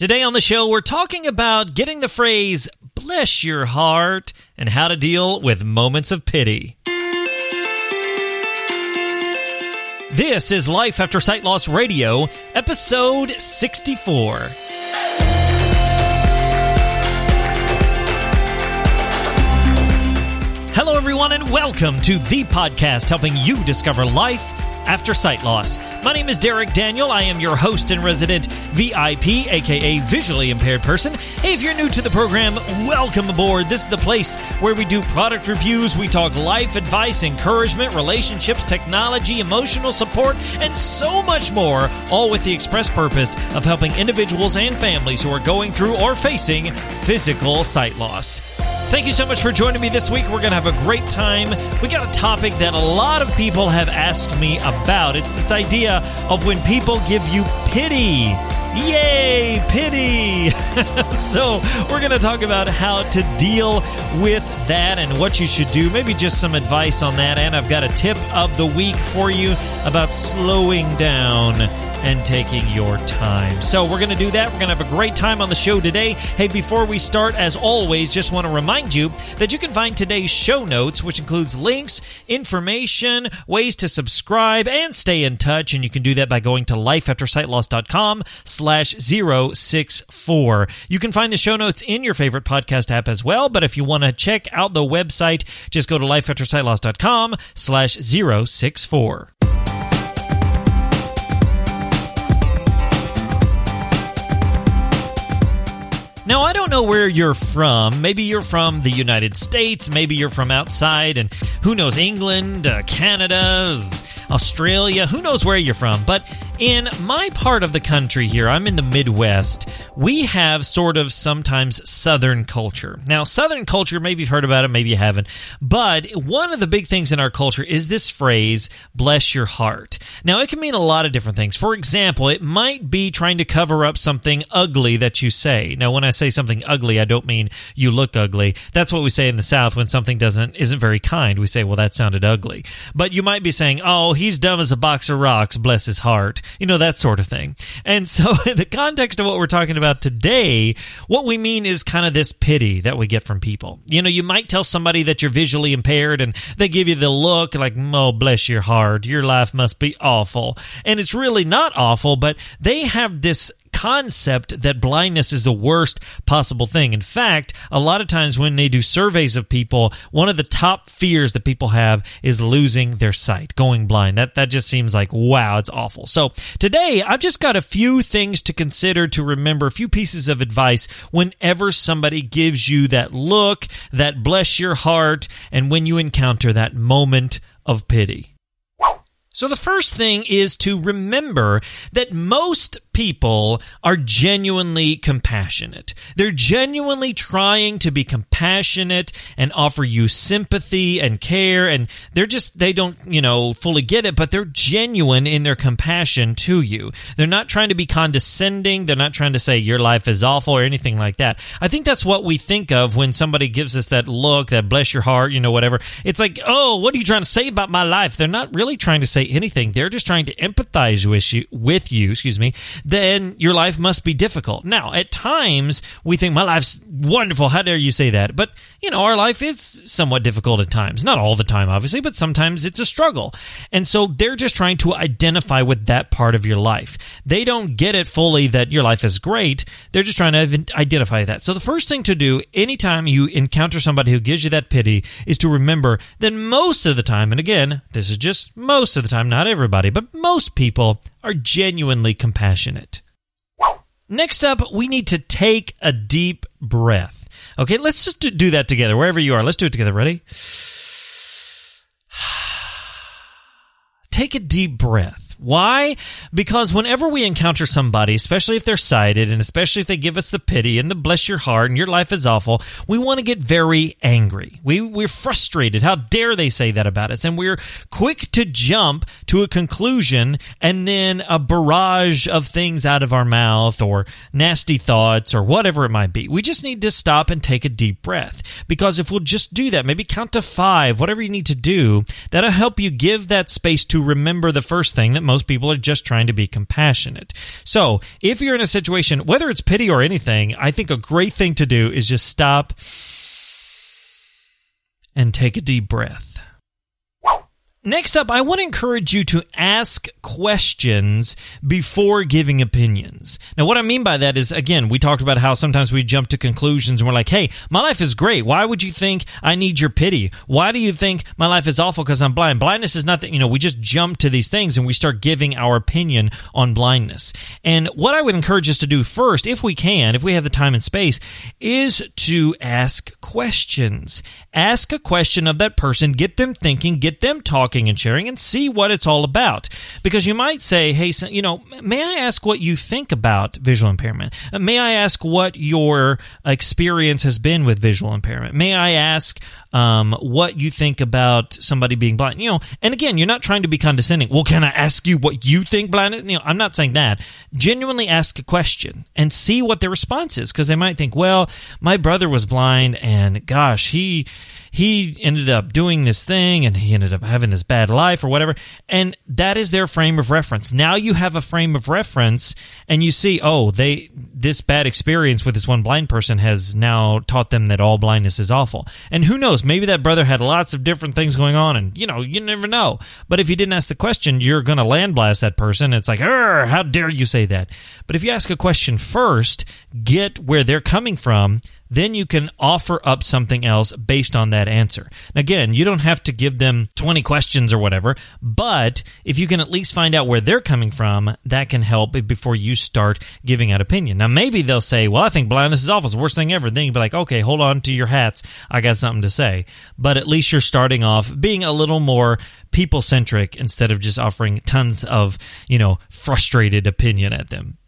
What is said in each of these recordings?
Today on the show, we're talking about getting the phrase, bless your heart, and how to deal with moments of pity. This is Life After Sight Loss Radio, episode 64. Hello, everyone, and welcome to the podcast helping you discover life after sight loss. My name is Derek Daniel. I am your host and resident VIP, aka visually impaired person. Hey, if you're new to the program, welcome aboard. This is the place where we do product reviews, we talk life advice, encouragement, relationships, technology, emotional support, and so much more, all with the express purpose of helping individuals and families who are going through or facing physical sight loss. Thank you so much for joining me this week. We're going to have a great time. We got a topic that a lot of people have asked me about. It's this idea of when people give you pity. Yay, pity! so, we're going to talk about how to deal with that and what you should do. Maybe just some advice on that. And I've got a tip of the week for you about slowing down and taking your time. So, we're going to do that. We're going to have a great time on the show today. Hey, before we start, as always, just want to remind you that you can find today's show notes, which includes links, information, ways to subscribe, and stay in touch. And you can do that by going to lifeaftersightloss.com slash 064. You can find the show notes in your favorite podcast app as well. But if you want to check out the website, just go to lifeaftersightloss.com slash 064. Now, I don't know where you're from. Maybe you're from the United States. Maybe you're from outside, and who knows, England, uh, Canada, Australia. Who knows where you're from? But in my part of the country here, I'm in the Midwest, we have sort of sometimes Southern culture. Now, Southern culture, maybe you've heard about it, maybe you haven't, but one of the big things in our culture is this phrase, bless your heart. Now, it can mean a lot of different things. For example, it might be trying to cover up something ugly that you say. Now, when I say something ugly, I don't mean you look ugly. That's what we say in the South when something doesn't, isn't very kind. We say, well, that sounded ugly. But you might be saying, oh, he's dumb as a box of rocks, bless his heart you know, that sort of thing. And so, in the context of what we're talking about today, what we mean is kind of this pity that we get from people. You know, you might tell somebody that you're visually impaired and they give you the look like, oh, bless your heart, your life must be awful. And it's really not awful, but they have this concept that blindness is the worst possible thing. In fact, a lot of times when they do surveys of people, one of the top fears that people have is losing their sight, going blind. That that just seems like wow, it's awful. So, today I've just got a few things to consider to remember, a few pieces of advice whenever somebody gives you that look, that bless your heart, and when you encounter that moment of pity. So the first thing is to remember that most people are genuinely compassionate. They're genuinely trying to be compassionate and offer you sympathy and care and they're just they don't, you know, fully get it, but they're genuine in their compassion to you. They're not trying to be condescending, they're not trying to say your life is awful or anything like that. I think that's what we think of when somebody gives us that look, that bless your heart, you know, whatever. It's like, "Oh, what are you trying to say about my life?" They're not really trying to say anything. They're just trying to empathize with you, with you, excuse me, then your life must be difficult. Now, at times we think my life's wonderful. How dare you say that? But, you know, our life is somewhat difficult at times. Not all the time, obviously, but sometimes it's a struggle. And so they're just trying to identify with that part of your life. They don't get it fully that your life is great. They're just trying to identify that. So the first thing to do anytime you encounter somebody who gives you that pity is to remember that most of the time, and again, this is just most of the time, not everybody, but most people are genuinely compassionate. Next up, we need to take a deep breath. Okay, let's just do that together, wherever you are. Let's do it together. Ready? Take a deep breath. Why? Because whenever we encounter somebody, especially if they're sighted and especially if they give us the pity and the bless your heart and your life is awful, we want to get very angry. We, we're frustrated. How dare they say that about us? And we're quick to jump to a conclusion and then a barrage of things out of our mouth or nasty thoughts or whatever it might be. We just need to stop and take a deep breath because if we'll just do that, maybe count to five, whatever you need to do, that'll help you give that space to remember the first thing that most people are just trying to be compassionate. So if you're in a situation, whether it's pity or anything, I think a great thing to do is just stop and take a deep breath. Next up, I want to encourage you to ask questions before giving opinions. Now, what I mean by that is, again, we talked about how sometimes we jump to conclusions and we're like, hey, my life is great. Why would you think I need your pity? Why do you think my life is awful because I'm blind? Blindness is nothing, you know, we just jump to these things and we start giving our opinion on blindness. And what I would encourage us to do first, if we can, if we have the time and space, is to ask questions. Ask a question of that person, get them thinking, get them talking talking and sharing and see what it's all about. Because you might say, hey, you know, may I ask what you think about visual impairment? May I ask what your experience has been with visual impairment? May I ask um, what you think about somebody being blind? You know, and again, you're not trying to be condescending. Well, can I ask you what you think blind? You know, I'm not saying that. Genuinely ask a question and see what their response is because they might think, well, my brother was blind and gosh, he he ended up doing this thing and he ended up having this bad life or whatever. And that is their frame of reference. Now you have a frame of reference and you see, oh, they, this bad experience with this one blind person has now taught them that all blindness is awful. And who knows, maybe that brother had lots of different things going on and, you know, you never know. But if you didn't ask the question, you're going to land blast that person. It's like, how dare you say that? But if you ask a question first, get where they're coming from, then you can offer up something else based on that answer. Again, you don't have to give them 20 questions or whatever, but if you can at least find out where they're coming from, that can help before you start giving out opinion. Now, maybe they'll say, well, I think blindness is awful. It's the worst thing ever. Then you'd be like, okay, hold on to your hats. I got something to say. But at least you're starting off being a little more people centric instead of just offering tons of, you know, frustrated opinion at them.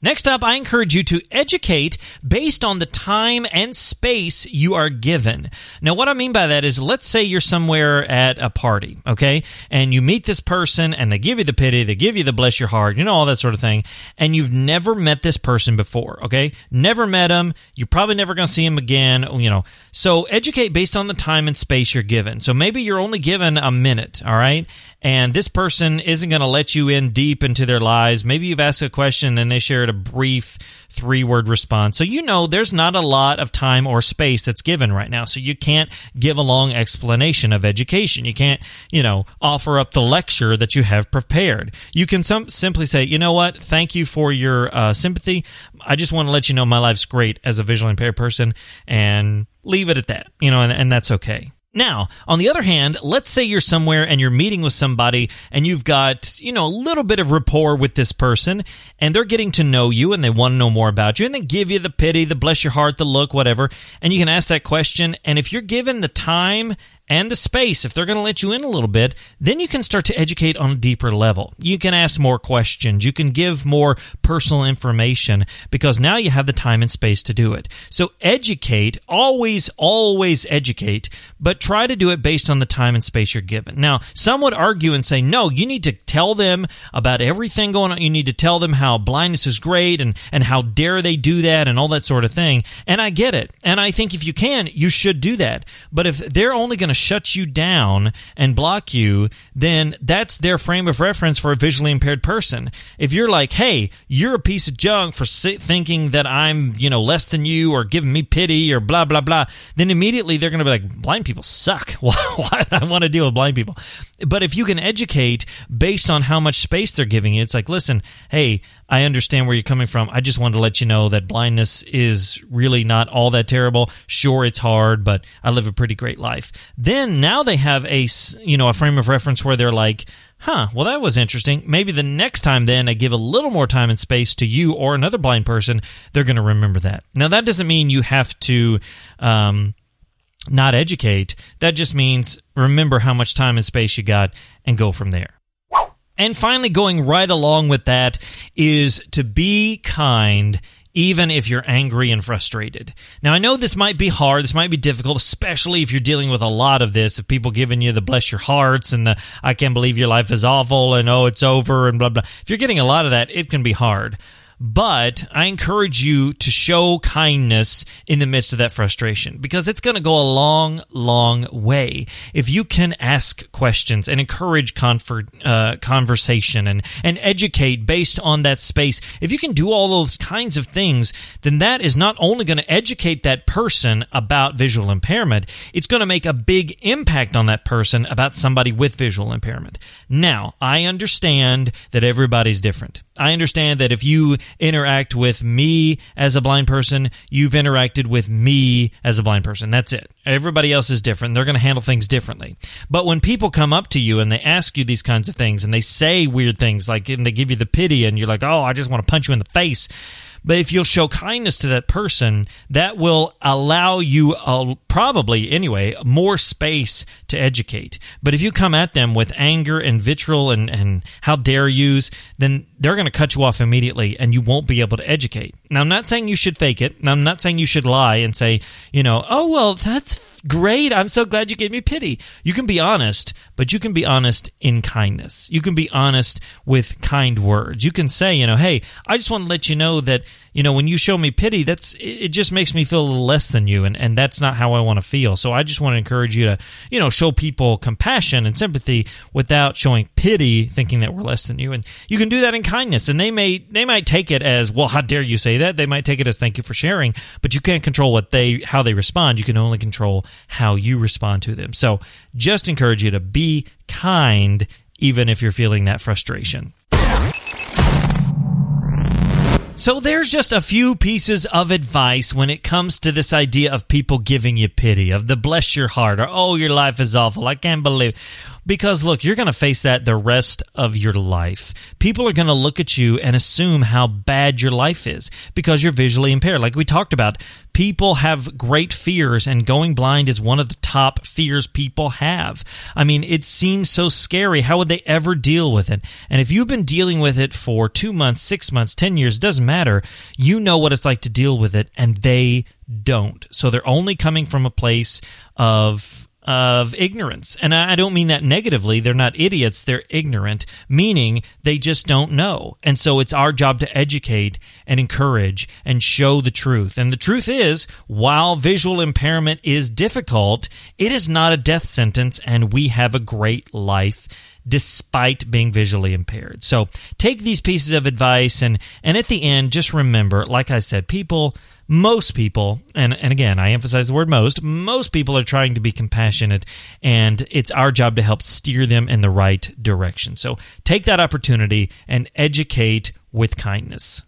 Next up, I encourage you to educate based on the time and space you are given. Now, what I mean by that is, let's say you're somewhere at a party, okay? And you meet this person and they give you the pity, they give you the bless your heart, you know, all that sort of thing. And you've never met this person before, okay? Never met him. You're probably never going to see him again, you know. So educate based on the time and space you're given. So maybe you're only given a minute, all right? And this person isn't going to let you in deep into their lives. Maybe you've asked a question and they shared a brief three word response. So you know there's not a lot of time or space that's given right now. So you can't give a long explanation of education. You can't, you know, offer up the lecture that you have prepared. You can some, simply say, you know what? Thank you for your uh, sympathy. I just want to let you know my life's great as a visually impaired person and leave it at that, you know, and, and that's okay. Now, on the other hand, let's say you're somewhere and you're meeting with somebody and you've got, you know, a little bit of rapport with this person and they're getting to know you and they want to know more about you and they give you the pity, the bless your heart, the look, whatever. And you can ask that question. And if you're given the time and the space, if they're going to let you in a little bit, then you can start to educate on a deeper level. You can ask more questions. You can give more personal information because now you have the time and space to do it. So educate, always, always educate, but try to do it based on the time and space you're given. Now, some would argue and say, no, you need to tell them about everything going on. You need to tell them how blindness is great and, and how dare they do that and all that sort of thing. And I get it. And I think if you can, you should do that. But if they're only going to shut you down and block you, then that's their frame of reference for a visually impaired person. If you're like, hey, you're a piece of junk for thinking that I'm, you know, less than you or giving me pity or blah, blah, blah, then immediately they're going to be like, blind people suck. Why, why I want to deal with blind people? But if you can educate based on how much space they're giving you, it's like, listen, hey, I understand where you're coming from. I just wanted to let you know that blindness is really not all that terrible. Sure, it's hard, but I live a pretty great life. Then now they have a, you know, a frame of reference where they're like, huh, well, that was interesting. Maybe the next time then I give a little more time and space to you or another blind person, they're going to remember that. Now, that doesn't mean you have to, um, not educate. That just means remember how much time and space you got and go from there. And finally, going right along with that is to be kind even if you're angry and frustrated. Now, I know this might be hard, this might be difficult, especially if you're dealing with a lot of this, if people giving you the bless your hearts and the I can't believe your life is awful and oh, it's over and blah, blah. If you're getting a lot of that, it can be hard. But I encourage you to show kindness in the midst of that frustration because it's going to go a long, long way. If you can ask questions and encourage confer- uh, conversation and, and educate based on that space, if you can do all those kinds of things, then that is not only going to educate that person about visual impairment, it's going to make a big impact on that person about somebody with visual impairment. Now, I understand that everybody's different. I understand that if you interact with me as a blind person, you've interacted with me as a blind person. That's it. Everybody else is different. They're going to handle things differently. But when people come up to you and they ask you these kinds of things and they say weird things like and they give you the pity and you're like, "Oh, I just want to punch you in the face." But if you'll show kindness to that person, that will allow you, uh, probably anyway, more space to educate. But if you come at them with anger and vitriol and, and how dare yous, then they're going to cut you off immediately and you won't be able to educate. Now, I'm not saying you should fake it. I'm not saying you should lie and say, you know, oh, well, that's great. I'm so glad you gave me pity. You can be honest, but you can be honest in kindness. You can be honest with kind words. You can say, you know, hey, I just want to let you know that, you know, when you show me pity, that's it just makes me feel a little less than you and and that's not how I want to feel. So I just want to encourage you to, you know, show people compassion and sympathy without showing pity thinking that we're less than you. And you can do that in kindness and they may they might take it as, well, how dare you say that? They might take it as thank you for sharing, but you can't control what they how they respond. You can only control how you respond to them. So just encourage you to be kind, even if you're feeling that frustration. So there's just a few pieces of advice when it comes to this idea of people giving you pity, of the bless your heart, or oh, your life is awful. I can't believe. Because look, you're going to face that the rest of your life. People are going to look at you and assume how bad your life is because you're visually impaired. Like we talked about, people have great fears and going blind is one of the top fears people have. I mean, it seems so scary. How would they ever deal with it? And if you've been dealing with it for two months, six months, 10 years, doesn't matter. You know what it's like to deal with it and they don't. So they're only coming from a place of of ignorance. And I don't mean that negatively. They're not idiots. They're ignorant, meaning they just don't know. And so it's our job to educate and encourage and show the truth. And the truth is, while visual impairment is difficult, it is not a death sentence and we have a great life despite being visually impaired. So take these pieces of advice and and at the end just remember like I said people most people, and, and again, I emphasize the word most, most people are trying to be compassionate, and it's our job to help steer them in the right direction. So take that opportunity and educate with kindness.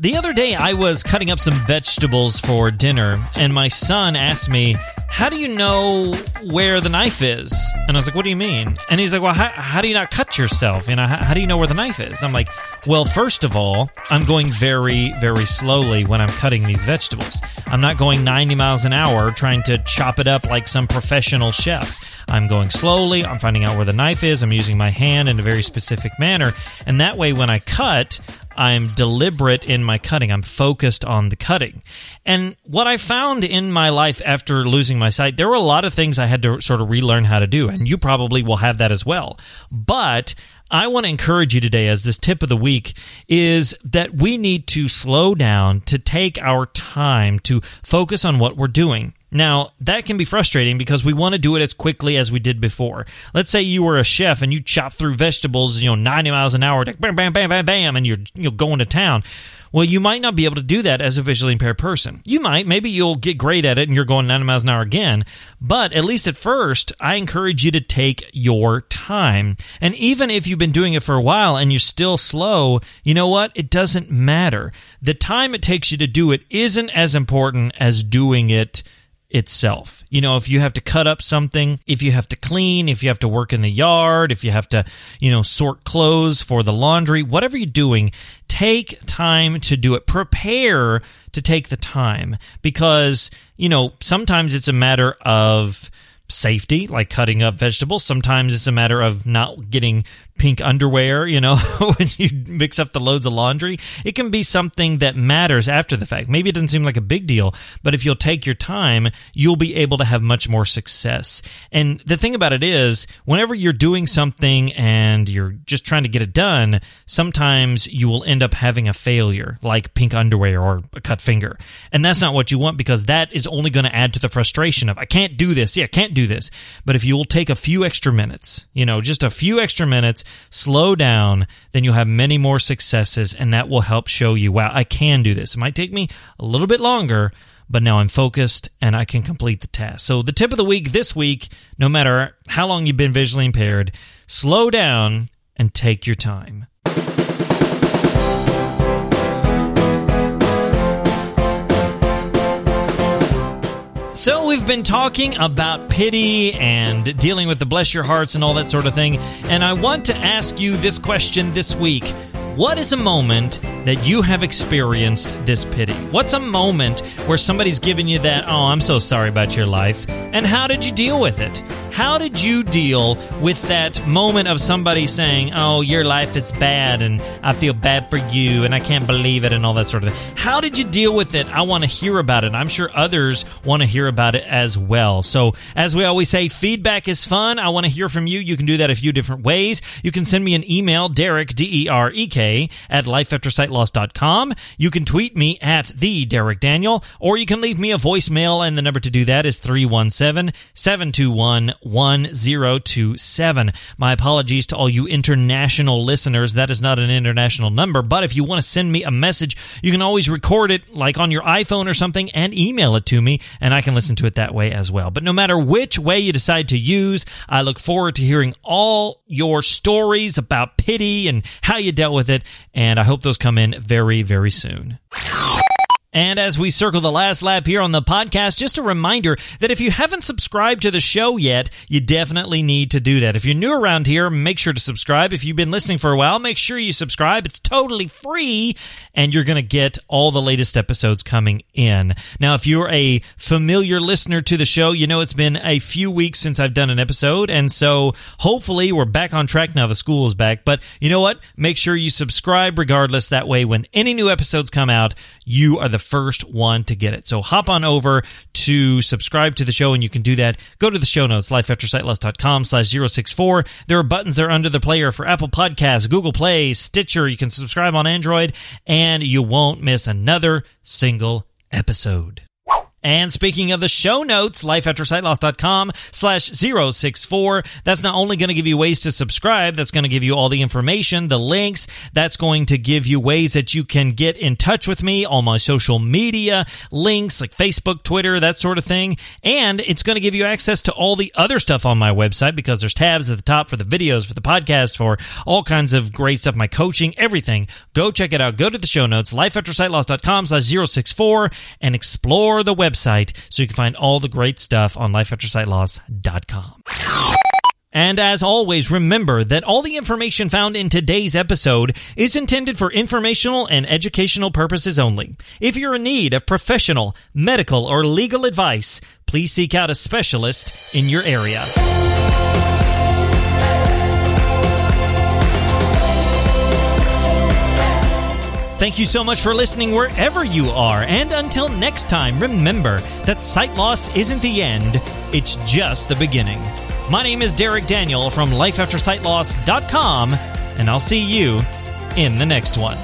The other day, I was cutting up some vegetables for dinner, and my son asked me, how do you know where the knife is? And I was like, what do you mean? And he's like, well, how, how do you not cut yourself? You know, how, how, do you know where the knife is? I'm like, well, first of all, I'm going very, very slowly when I'm cutting these vegetables. I'm not going 90 miles an hour trying to chop it up like some professional chef. I'm going slowly. I'm finding out where the knife is. I'm using my hand in a very specific manner. And that way, when I cut, I'm deliberate in my cutting. I'm focused on the cutting. And what I found in my life after losing my sight, there were a lot of things I had to sort of relearn how to do. And you probably will have that as well. But I want to encourage you today as this tip of the week is that we need to slow down to take our time to focus on what we're doing. Now, that can be frustrating because we want to do it as quickly as we did before. Let's say you were a chef and you chop through vegetables, you know, 90 miles an hour, bam, bam, bam, bam, bam, and you're, you're going to town. Well, you might not be able to do that as a visually impaired person. You might, maybe you'll get great at it and you're going 90 miles an hour again. But at least at first, I encourage you to take your time. And even if you've been doing it for a while and you're still slow, you know what? It doesn't matter. The time it takes you to do it isn't as important as doing it itself. You know, if you have to cut up something, if you have to clean, if you have to work in the yard, if you have to, you know, sort clothes for the laundry, whatever you're doing, take time to do it. Prepare to take the time because, you know, sometimes it's a matter of safety, like cutting up vegetables. Sometimes it's a matter of not getting pink underwear, you know, when you mix up the loads of laundry. It can be something that matters after the fact. Maybe it doesn't seem like a big deal, but if you'll take your time, you'll be able to have much more success. And the thing about it is, whenever you're doing something and you're just trying to get it done, sometimes you will end up having a failure, like pink underwear or a cut finger. And that's not what you want because that is only going to add to the frustration of, I can't do this. Yeah, I can't do this. But if you'll take a few extra minutes, you know, just a few extra minutes, slow down, then you'll have many more successes, and that will help show you, wow, I can do this. It might take me a little bit longer, but now I'm focused and I can complete the task. So, the tip of the week this week, no matter how long you've been visually impaired, slow down and take your time. So, we've been talking about pity and dealing with the bless your hearts and all that sort of thing. And I want to ask you this question this week What is a moment that you have experienced this pity? What's a moment where somebody's given you that, oh, I'm so sorry about your life? And how did you deal with it? How did you deal with that moment of somebody saying, "Oh, your life is bad and I feel bad for you and I can't believe it" and all that sort of thing? How did you deal with it? I want to hear about it. I'm sure others want to hear about it as well. So, as we always say, feedback is fun. I want to hear from you. You can do that a few different ways. You can send me an email, Derek D E R E K at lifeaftersightloss.com. You can tweet me at the Derek Daniel, or you can leave me a voicemail, and the number to do that is 317 721 1027. My apologies to all you international listeners. That is not an international number, but if you want to send me a message, you can always record it like on your iPhone or something and email it to me, and I can listen to it that way as well. But no matter which way you decide to use, I look forward to hearing all your stories about pity and how you dealt with it, and I hope those come in very, very soon. And as we circle the last lap here on the podcast, just a reminder that if you haven't subscribed to the show yet, you definitely need to do that. If you're new around here, make sure to subscribe. If you've been listening for a while, make sure you subscribe. It's totally free and you're going to get all the latest episodes coming in. Now, if you're a familiar listener to the show, you know it's been a few weeks since I've done an episode. And so hopefully we're back on track now. The school is back. But you know what? Make sure you subscribe regardless. That way, when any new episodes come out, you are the first one to get it. So hop on over to subscribe to the show and you can do that. Go to the show notes, lifeaftersightloss.com slash 064. There are buttons there under the player for Apple Podcasts, Google Play, Stitcher. You can subscribe on Android and you won't miss another single episode. And speaking of the show notes, lifeaftersightloss.com slash 064. That's not only going to give you ways to subscribe, that's going to give you all the information, the links. That's going to give you ways that you can get in touch with me, all my social media links like Facebook, Twitter, that sort of thing. And it's going to give you access to all the other stuff on my website because there's tabs at the top for the videos, for the podcast, for all kinds of great stuff, my coaching, everything. Go check it out. Go to the show notes, lifeaftersightloss.com slash 064 and explore the website website so you can find all the great stuff on lifeaftersightloss.com. And as always, remember that all the information found in today's episode is intended for informational and educational purposes only. If you're in need of professional, medical, or legal advice, please seek out a specialist in your area. Thank you so much for listening wherever you are. And until next time, remember that sight loss isn't the end, it's just the beginning. My name is Derek Daniel from lifeaftersightloss.com, and I'll see you in the next one.